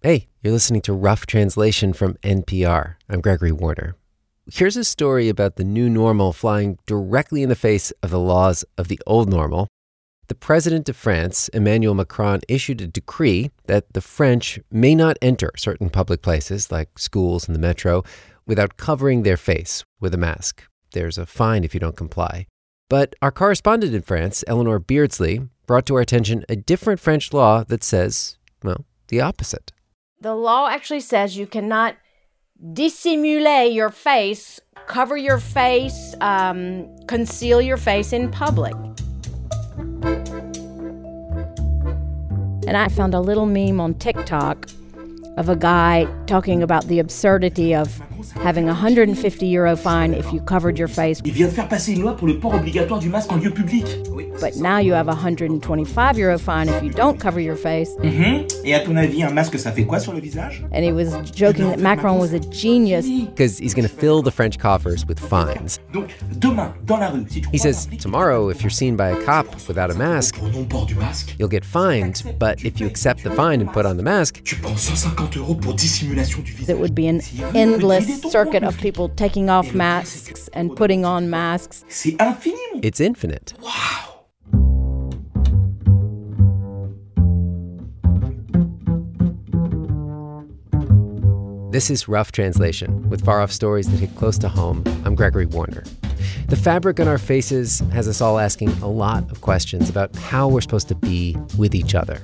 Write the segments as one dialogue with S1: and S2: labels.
S1: Hey, you're listening to Rough Translation from NPR. I'm Gregory Warner. Here's a story about the new normal flying directly in the face of the laws of the old normal. The president of France, Emmanuel Macron, issued a decree that the French may not enter certain public places like schools and the metro without covering their face with a mask. There's a fine if you don't comply. But our correspondent in France, Eleanor Beardsley, brought to our attention a different French law that says, well, the opposite.
S2: The law actually says you cannot dissimulate your face, cover your face, um, conceal your face in public. And I found a little meme on TikTok of a guy talking about the absurdity of having a 150 euro fine if you covered your face.
S3: Il vient de faire passer une loi pour le port obligatoire du masque en lieu public.
S2: But now you have a 125 euro fine if you don't cover your face.
S3: Mhm. Et à ton avis, un masque, ça fait quoi sur le visage
S2: And he was joking that Macron was a genius.
S1: Because he's going to fill the French coffers with fines.
S3: Donc, demain, dans la rue, si tu
S1: He says tomorrow, if you're seen by a cop without a mask,
S3: pour non-port du masque,
S1: you'll get fined. But if you accept the fine and put on the mask,
S3: tu prends 150 euros pour dissimulation du visage.
S2: It would be an endless circuit of people taking off masks and putting on masks.
S3: C'est infini, mon
S1: it's infinite. Wow. This is Rough Translation with far off stories that hit close to home. I'm Gregory Warner. The fabric on our faces has us all asking a lot of questions about how we're supposed to be with each other.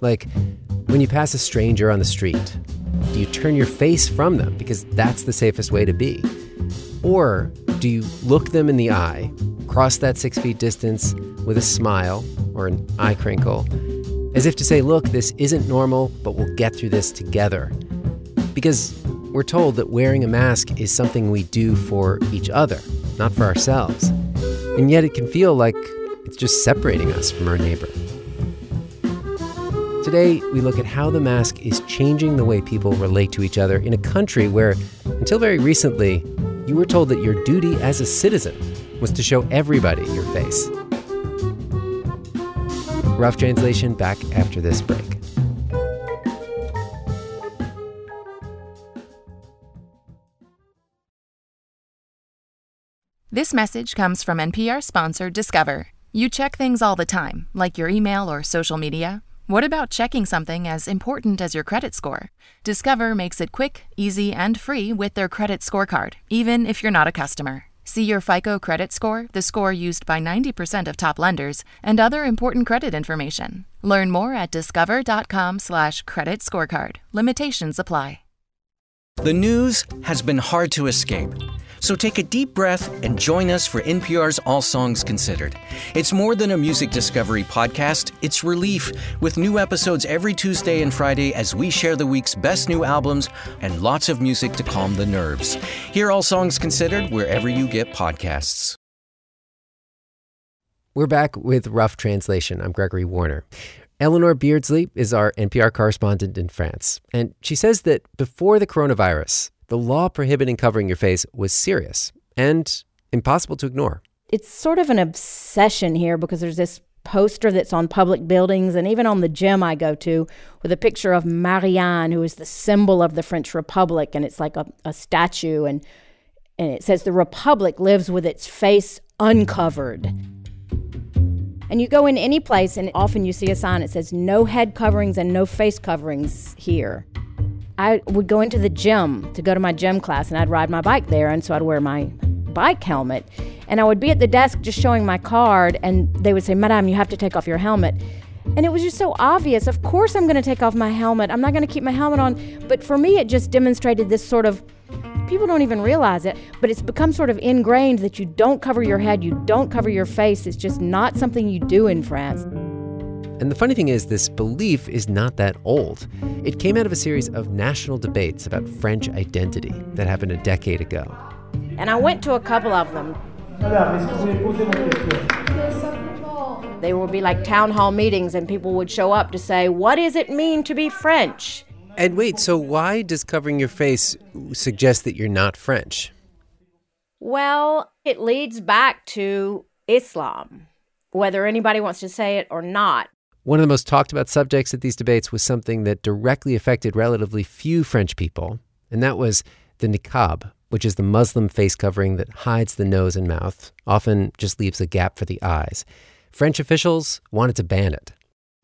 S1: Like, when you pass a stranger on the street, do you turn your face from them because that's the safest way to be? Or do you look them in the eye, cross that six feet distance with a smile or an eye crinkle, as if to say, look, this isn't normal, but we'll get through this together? Because we're told that wearing a mask is something we do for each other, not for ourselves. And yet it can feel like it's just separating us from our neighbor. Today, we look at how the mask is changing the way people relate to each other in a country where, until very recently, you were told that your duty as a citizen was to show everybody your face. Rough translation back after this break.
S4: This message comes from NPR sponsor Discover. You check things all the time, like your email or social media. What about checking something as important as your credit score? Discover makes it quick, easy, and free with their credit scorecard, even if you're not a customer. See your FICO credit score, the score used by 90% of top lenders, and other important credit information. Learn more at discover.com/slash credit scorecard. Limitations apply.
S5: The news has been hard to escape. So take a deep breath and join us for NPR's All Songs Considered. It's more than a music discovery podcast, it's relief, with new episodes every Tuesday and Friday as we share the week's best new albums and lots of music to calm the nerves. Hear All Songs Considered wherever you get podcasts.
S1: We're back with Rough Translation. I'm Gregory Warner. Eleanor Beardsley is our NPR correspondent in France, and she says that before the coronavirus, the law prohibiting covering your face was serious and impossible to ignore.
S2: It's sort of an obsession here because there's this poster that's on public buildings and even on the gym I go to with a picture of Marianne, who is the symbol of the French Republic, and it's like a, a statue and and it says the Republic lives with its face uncovered. And you go in any place, and often you see a sign that says no head coverings and no face coverings here. I would go into the gym to go to my gym class, and I'd ride my bike there, and so I'd wear my bike helmet. And I would be at the desk just showing my card, and they would say, Madame, you have to take off your helmet. And it was just so obvious. Of course, I'm going to take off my helmet. I'm not going to keep my helmet on. But for me, it just demonstrated this sort of people don't even realize it, but it's become sort of ingrained that you don't cover your head, you don't cover your face. It's just not something you do in France.
S1: And the funny thing is, this belief is not that old. It came out of a series of national debates about French identity that happened a decade ago.
S2: And I went to a couple of them. They would be like town hall meetings, and people would show up to say, What does it mean to be French?
S1: And wait, so why does covering your face suggest that you're not French?
S2: Well, it leads back to Islam, whether anybody wants to say it or not.
S1: One of the most talked about subjects at these debates was something that directly affected relatively few French people, and that was the niqab, which is the Muslim face covering that hides the nose and mouth, often just leaves a gap for the eyes. French officials wanted to ban it.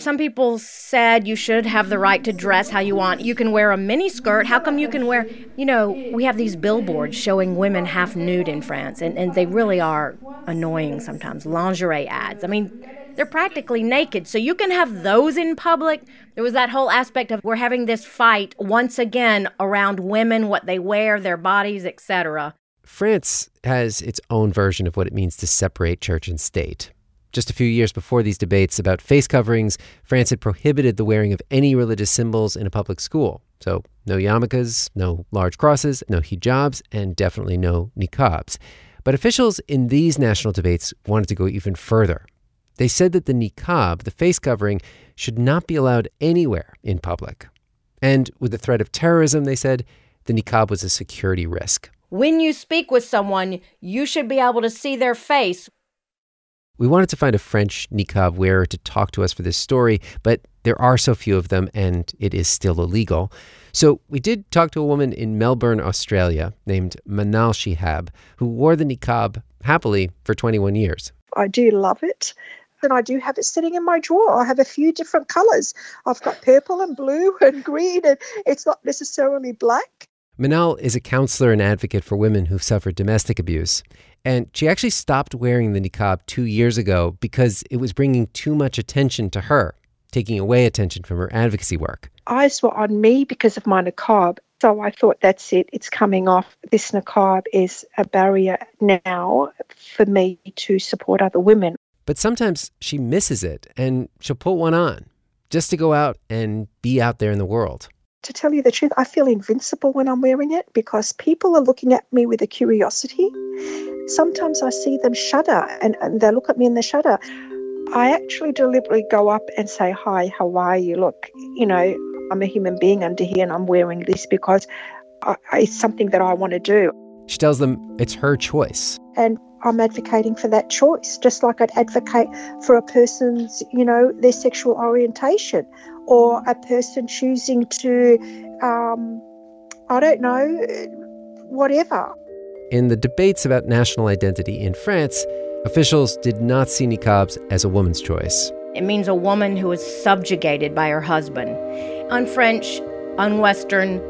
S2: Some people said you should have the right to dress how you want. You can wear a mini skirt. How come you can wear, you know, we have these billboards showing women half nude in France, and, and they really are annoying sometimes. Lingerie ads. I mean, they're practically naked. So you can have those in public. There was that whole aspect of we're having this fight once again around women, what they wear, their bodies, etc.
S1: France has its own version of what it means to separate church and state. Just a few years before these debates about face coverings, France had prohibited the wearing of any religious symbols in a public school. So, no yarmulkes, no large crosses, no hijabs, and definitely no niqabs. But officials in these national debates wanted to go even further. They said that the niqab, the face covering, should not be allowed anywhere in public. And with the threat of terrorism, they said the niqab was a security risk.
S2: When you speak with someone, you should be able to see their face.
S1: We wanted to find a French niqab wearer to talk to us for this story, but there are so few of them and it is still illegal. So we did talk to a woman in Melbourne, Australia, named Manal Shihab, who wore the niqab happily for 21 years.
S6: I do love it. And I do have it sitting in my drawer. I have a few different colors. I've got purple and blue and green, and it's not necessarily black.
S1: Manal is a counselor and advocate for women who've suffered domestic abuse. And she actually stopped wearing the niqab two years ago because it was bringing too much attention to her, taking away attention from her advocacy work.
S6: Eyes were on me because of my niqab. So I thought, that's it, it's coming off. This niqab is a barrier now for me to support other women.
S1: But sometimes she misses it and she'll put one on just to go out and be out there in the world.
S6: To tell you the truth, I feel invincible when I'm wearing it because people are looking at me with a curiosity. Sometimes I see them shudder and, and they look at me and they shudder. I actually deliberately go up and say, Hi, how are you? Look, you know, I'm a human being under here and I'm wearing this because I, it's something that I want to do.
S1: She tells them it's her choice.
S6: And I'm advocating for that choice, just like I'd advocate for a person's, you know, their sexual orientation or a person choosing to, um, I don't know, whatever.
S1: In the debates about national identity in France, officials did not see niqabs as a woman's choice.
S2: It means a woman who is subjugated by her husband. Un-French, un-Western,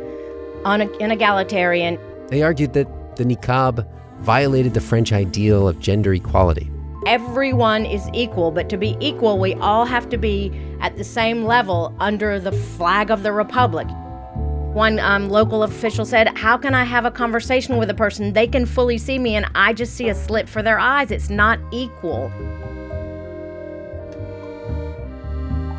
S2: un-inegalitarian.
S1: They argued that the niqab violated the French ideal of gender equality.
S2: Everyone is equal, but to be equal, we all have to be at the same level under the flag of the Republic. One um, local official said, How can I have a conversation with a person? They can fully see me, and I just see a slit for their eyes. It's not equal.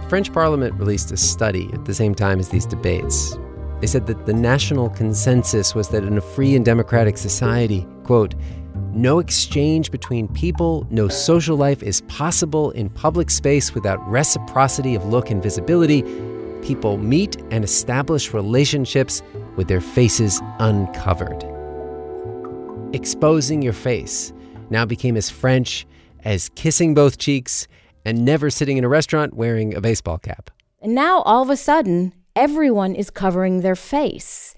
S1: The French parliament released a study at the same time as these debates. They said that the national consensus was that in a free and democratic society, quote, no exchange between people, no social life is possible in public space without reciprocity of look and visibility. People meet and establish relationships with their faces uncovered. Exposing your face now became as French as kissing both cheeks and never sitting in a restaurant wearing a baseball cap.
S2: And now all of a sudden, everyone is covering their face.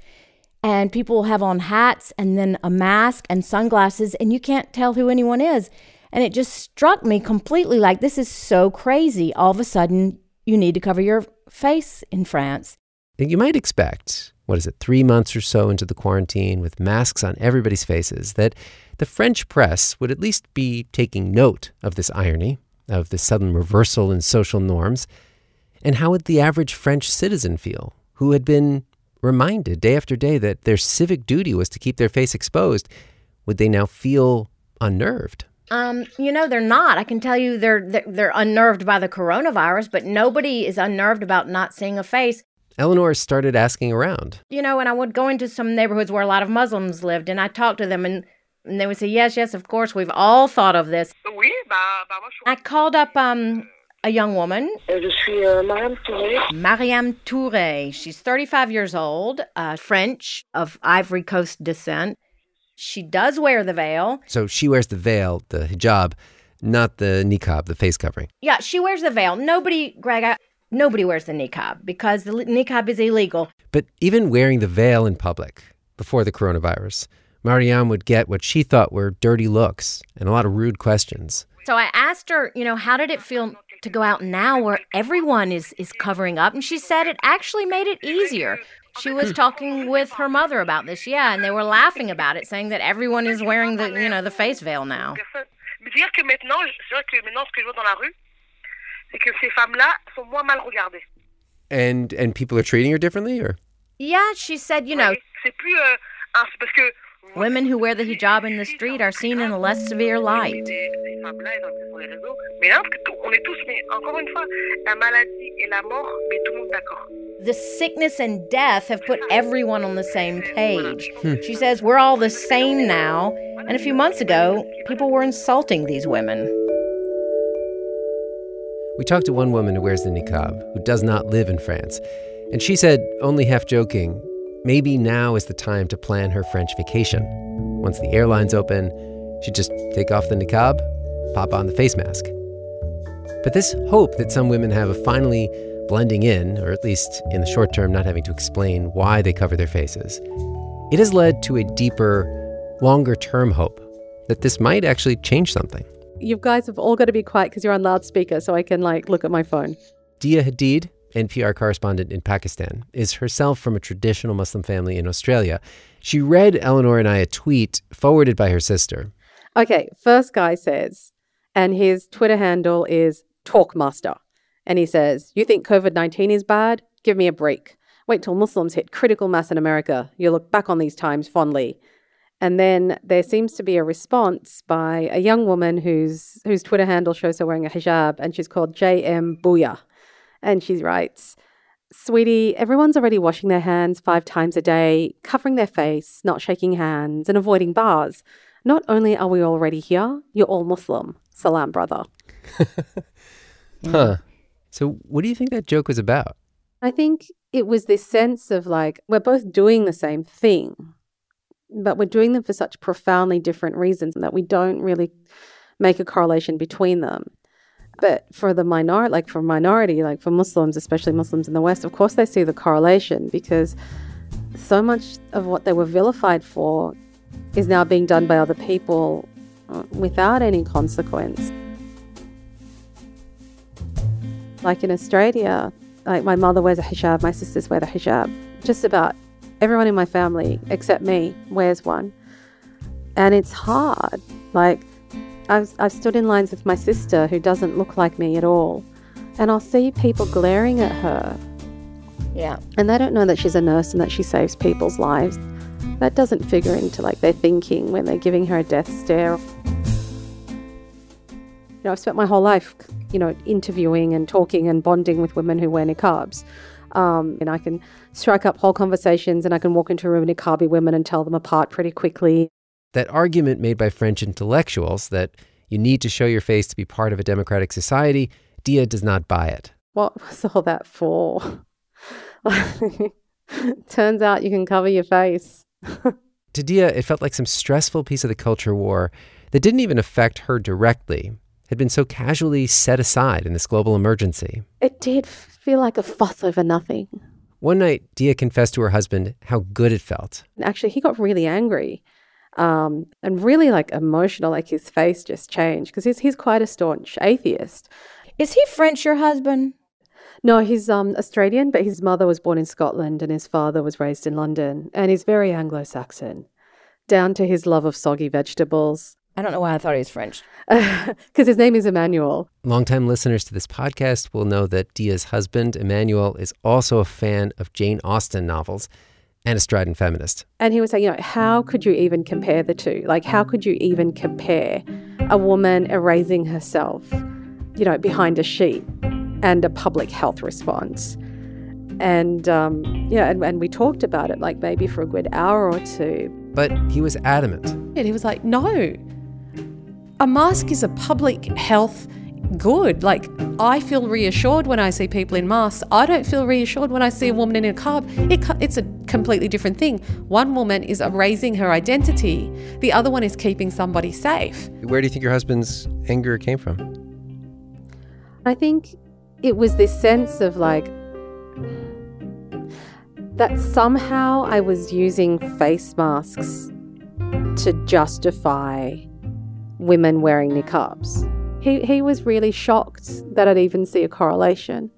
S2: And people have on hats and then a mask and sunglasses, and you can't tell who anyone is. And it just struck me completely like this is so crazy. All of a sudden, you need to cover your face in France.
S1: You might expect, what is it, three months or so into the quarantine with masks on everybody's faces, that the French press would at least be taking note of this irony, of this sudden reversal in social norms. And how would the average French citizen feel who had been reminded day after day that their civic duty was to keep their face exposed? Would they now feel unnerved?
S2: Um, you know, they're not. I can tell you they're, they're they're unnerved by the coronavirus, but nobody is unnerved about not seeing a face.
S1: Eleanor started asking around.
S2: You know, and I would go into some neighborhoods where a lot of Muslims lived, and I talked to them, and, and they would say, "Yes, yes, of course, we've all thought of this." I called up um, a young woman.
S7: Je suis Mariam Touré.
S2: Mariam Touré. She's 35 years old, uh, French, of Ivory Coast descent. She does wear the veil.
S1: So she wears the veil, the hijab, not the niqab, the face covering.
S2: Yeah, she wears the veil. Nobody, Greg, I, nobody wears the niqab because the li- niqab is illegal.
S1: But even wearing the veil in public before the coronavirus, Mariam would get what she thought were dirty looks and a lot of rude questions.
S2: So I asked her, you know, how did it feel to go out now where everyone is is covering up? And she said it actually made it easier. She was talking with her mother about this, yeah, and they were laughing about it, saying that everyone is wearing the, you know, the face veil now.
S7: Mais dire que maintenant, c'est vrai que maintenant, ce que je vois dans la rue, c'est que ces femmes-là sont moins mal regardées.
S1: And and people are treating her differently, or
S2: Yeah, she said, you know,
S7: C'est plus un- c'est parce que
S2: women who wear the hijab in the street are seen in a less severe light.
S7: Ces, ces femmes-là, elles sont sur les réseaux. Mais là, parce que tout- on est tous, mais encore une fois, la maladie et la mort, mais tout le monde d'accord.
S2: The sickness and death have put everyone on the same page. Hmm. She says we're all the same now, and a few months ago, people were insulting these women.
S1: We talked to one woman who wears the niqab, who does not live in France. And she said, only half joking, maybe now is the time to plan her French vacation. Once the airlines open, she'd just take off the niqab, pop on the face mask. But this hope that some women have of finally blending in, or at least in the short term, not having to explain why they cover their faces, it has led to a deeper, longer term hope that this might actually change something.
S8: You guys have all got to be quiet because you're on loudspeaker, so I can like look at my phone.
S1: Dia Hadid, NPR correspondent in Pakistan, is herself from a traditional Muslim family in Australia. She read Eleanor and I a tweet forwarded by her sister.
S8: Okay, first guy says, and his Twitter handle is Talkmaster. And he says, You think COVID 19 is bad? Give me a break. Wait till Muslims hit critical mass in America. You'll look back on these times fondly. And then there seems to be a response by a young woman whose whose Twitter handle shows her wearing a hijab, and she's called JM Booyah. And she writes, Sweetie, everyone's already washing their hands five times a day, covering their face, not shaking hands, and avoiding bars. Not only are we already here, you're all Muslim. Salam, brother.
S1: Huh. So, what do you think that joke was about?
S8: I think it was this sense of like, we're both doing the same thing, but we're doing them for such profoundly different reasons that we don't really make a correlation between them. But for the minority, like for minority, like for Muslims, especially Muslims in the West, of course they see the correlation because so much of what they were vilified for is now being done by other people uh, without any consequence. Like in Australia, like my mother wears a hijab, my sisters wear the hijab. Just about everyone in my family, except me, wears one. And it's hard. Like, I've, I've stood in lines with my sister who doesn't look like me at all. And I'll see people glaring at her.
S2: Yeah.
S8: And they don't know that she's a nurse and that she saves people's lives. That doesn't figure into like their thinking when they're giving her a death stare. You know, I've spent my whole life, you know, interviewing and talking and bonding with women who wear niqabs. Um, and I can strike up whole conversations and I can walk into a room of niqabi women and tell them apart pretty quickly.
S1: That argument made by French intellectuals that you need to show your face to be part of a democratic society, Dia does not buy it.
S8: What was all that for? Turns out you can cover your face.
S1: To Dia, it felt like some stressful piece of the culture war that didn't even affect her directly, had been so casually set aside in this global emergency.
S8: It did feel like a fuss over nothing.
S1: One night, Dia confessed to her husband how good it felt.
S8: And actually, he got really angry um, and really like emotional. Like his face just changed because he's, he's quite a staunch atheist.
S2: Is he French, your husband?
S8: No, he's um, Australian, but his mother was born in Scotland and his father was raised in London. And he's very Anglo Saxon, down to his love of soggy vegetables.
S2: I don't know why I thought he was French.
S8: Because his name is Emmanuel.
S1: Longtime listeners to this podcast will know that Dia's husband, Emmanuel, is also a fan of Jane Austen novels and a strident feminist.
S8: And he was saying, you know, how could you even compare the two? Like, how could you even compare a woman erasing herself, you know, behind a sheet and a public health response? And um, yeah, and, and we talked about it like maybe for a good hour or two.
S1: But he was adamant.
S9: And he was like, no. A mask is a public health
S8: good. Like, I feel reassured when I see people in masks. I don't feel reassured when I see a woman in a niqab. It, it's a completely different thing. One woman is erasing her identity, the other one is keeping somebody safe.
S1: Where do you think your husband's anger came from?
S8: I think it was this sense of like, that somehow I was using face masks to justify women wearing niqabs. He, he was really shocked that I'd even see a correlation.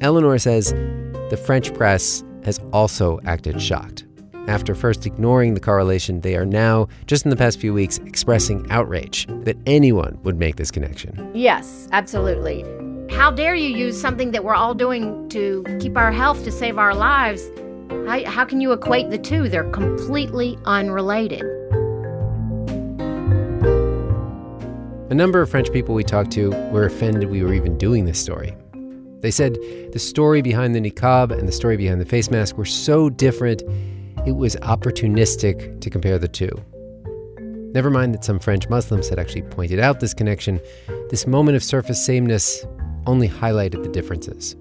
S1: Eleanor says the French press has also acted shocked. After first ignoring the correlation, they are now, just in the past few weeks, expressing outrage that anyone would make this connection.
S2: Yes, absolutely. How dare you use something that we're all doing to keep our health, to save our lives? How, how can you equate the two? They're completely unrelated.
S1: A number of French people we talked to were offended we were even doing this story. They said the story behind the niqab and the story behind the face mask were so different, it was opportunistic to compare the two. Never mind that some French Muslims had actually pointed out this connection, this moment of surface sameness only highlighted the differences.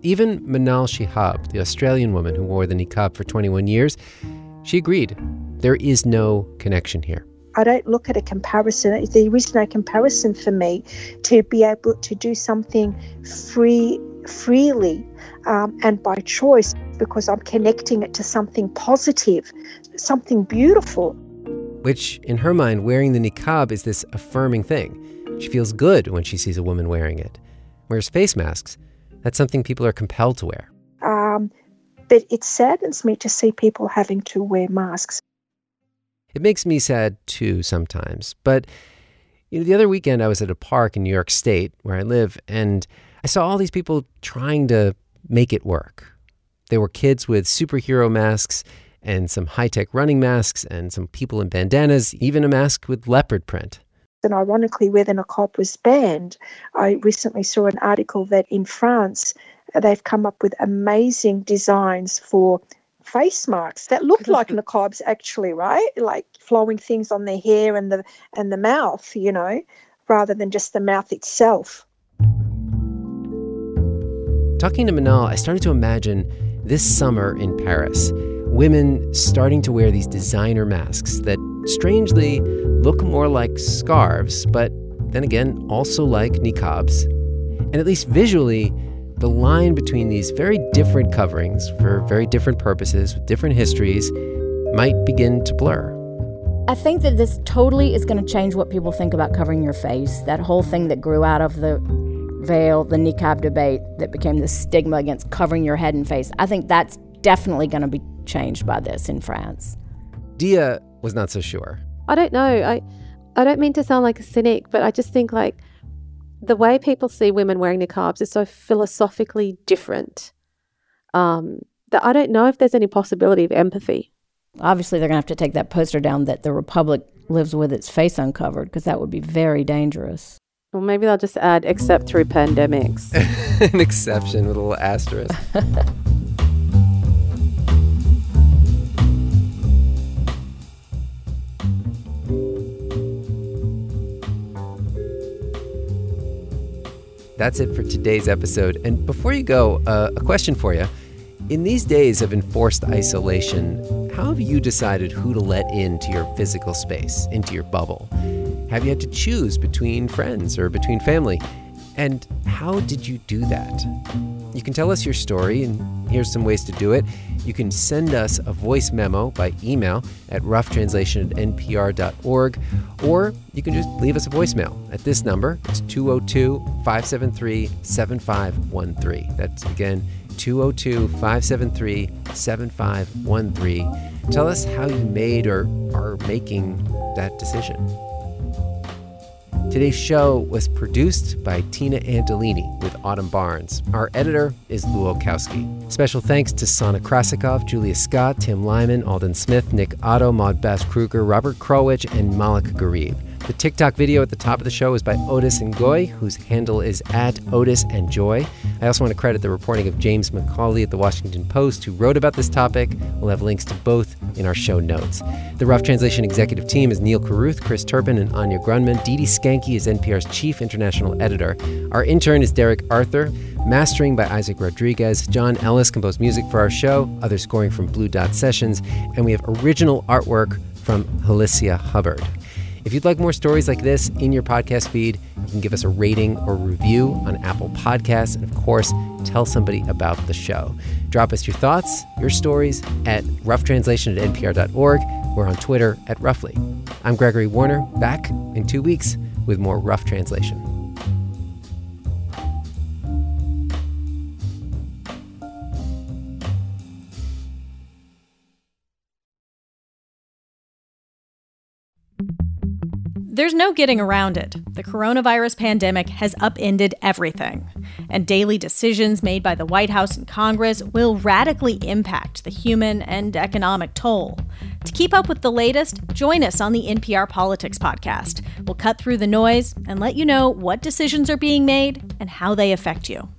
S1: Even Manal Shihab, the Australian woman who wore the niqab for 21 years, she agreed there is no connection here.
S6: I don't look at a comparison. There is no comparison for me to be able to do something free, freely, um, and by choice because I'm connecting it to something positive, something beautiful.
S1: Which, in her mind, wearing the niqab is this affirming thing. She feels good when she sees a woman wearing it. Whereas face masks, that's something people are compelled to wear.
S6: Um, but it saddens me to see people having to wear masks.
S1: It makes me sad too sometimes. But you know, the other weekend I was at a park in New York State where I live, and I saw all these people trying to make it work. There were kids with superhero masks and some high tech running masks and some people in bandanas, even a mask with leopard print.
S6: And ironically, where the niqab was banned, I recently saw an article that in France, they've come up with amazing designs for face marks that look like niqabs actually right? Like flowing things on their hair and the and the mouth you know rather than just the mouth itself.
S1: Talking to manal i started to imagine this summer in paris women starting to wear these designer masks that strangely look more like scarves but then again also like niqabs. And at least visually the line between these very different coverings for very different purposes with different histories might begin to blur.
S2: I think that this totally is going to change what people think about covering your face. That whole thing that grew out of the veil, the niqab debate that became the stigma against covering your head and face. I think that's definitely going to be changed by this in France.
S1: Dia was not so sure.
S8: I don't know. I I don't mean to sound like a cynic, but I just think like the way people see women wearing niqabs is so philosophically different um, that I don't know if there's any possibility of empathy.
S2: Obviously, they're going to have to take that poster down that the Republic lives with its face uncovered because that would be very dangerous.
S8: Well, maybe they'll just add except through pandemics.
S1: An exception with a little asterisk. That's it for today's episode. And before you go, uh, a question for you. In these days of enforced isolation, how have you decided who to let into your physical space, into your bubble? Have you had to choose between friends or between family? And how did you do that? You can tell us your story, and here's some ways to do it. You can send us a voice memo by email at roughtranslation at npr.org, or you can just leave us a voicemail at this number. It's 202 573 7513. That's again 202 573 7513. Tell us how you made or are making that decision. Today's show was produced by Tina Antolini with Autumn Barnes. Our editor is Lu Olkowski. Special thanks to Sana Krasikov, Julia Scott, Tim Lyman, Alden Smith, Nick Otto, Maud Bass Kruger, Robert Krulwich, and Malik Garib. The TikTok video at the top of the show is by Otis Ngoy, whose handle is at Otis and Joy. I also want to credit the reporting of James McAuley at the Washington Post, who wrote about this topic. We'll have links to both in our show notes. The Rough Translation executive team is Neal Carruth, Chris Turpin, and Anya Grundmann. Didi Schanche is NPR's chief international editor. Our intern is Derek Arthur. Mastering by Isaac Rodriguez. John Ellis composed music for our show, other scoring from Blue Dot Sessions, and we have original artwork from Helicia Hubbard. If you'd like more stories like this in your podcast feed, you can give us a rating or review on Apple Podcasts. And of course, tell somebody about the show. Drop us your thoughts, your stories at roughtranslation at npr.org. We're on Twitter at Roughly. I'm Gregory Warner, back in two weeks with more Rough Translation.
S9: There's no getting around it. The coronavirus pandemic has upended everything, and daily decisions made by the White House and Congress will radically impact the human and economic toll. To keep up with the latest, join us on the NPR Politics podcast. We'll cut through the noise and let you know what decisions are being made and how they affect you.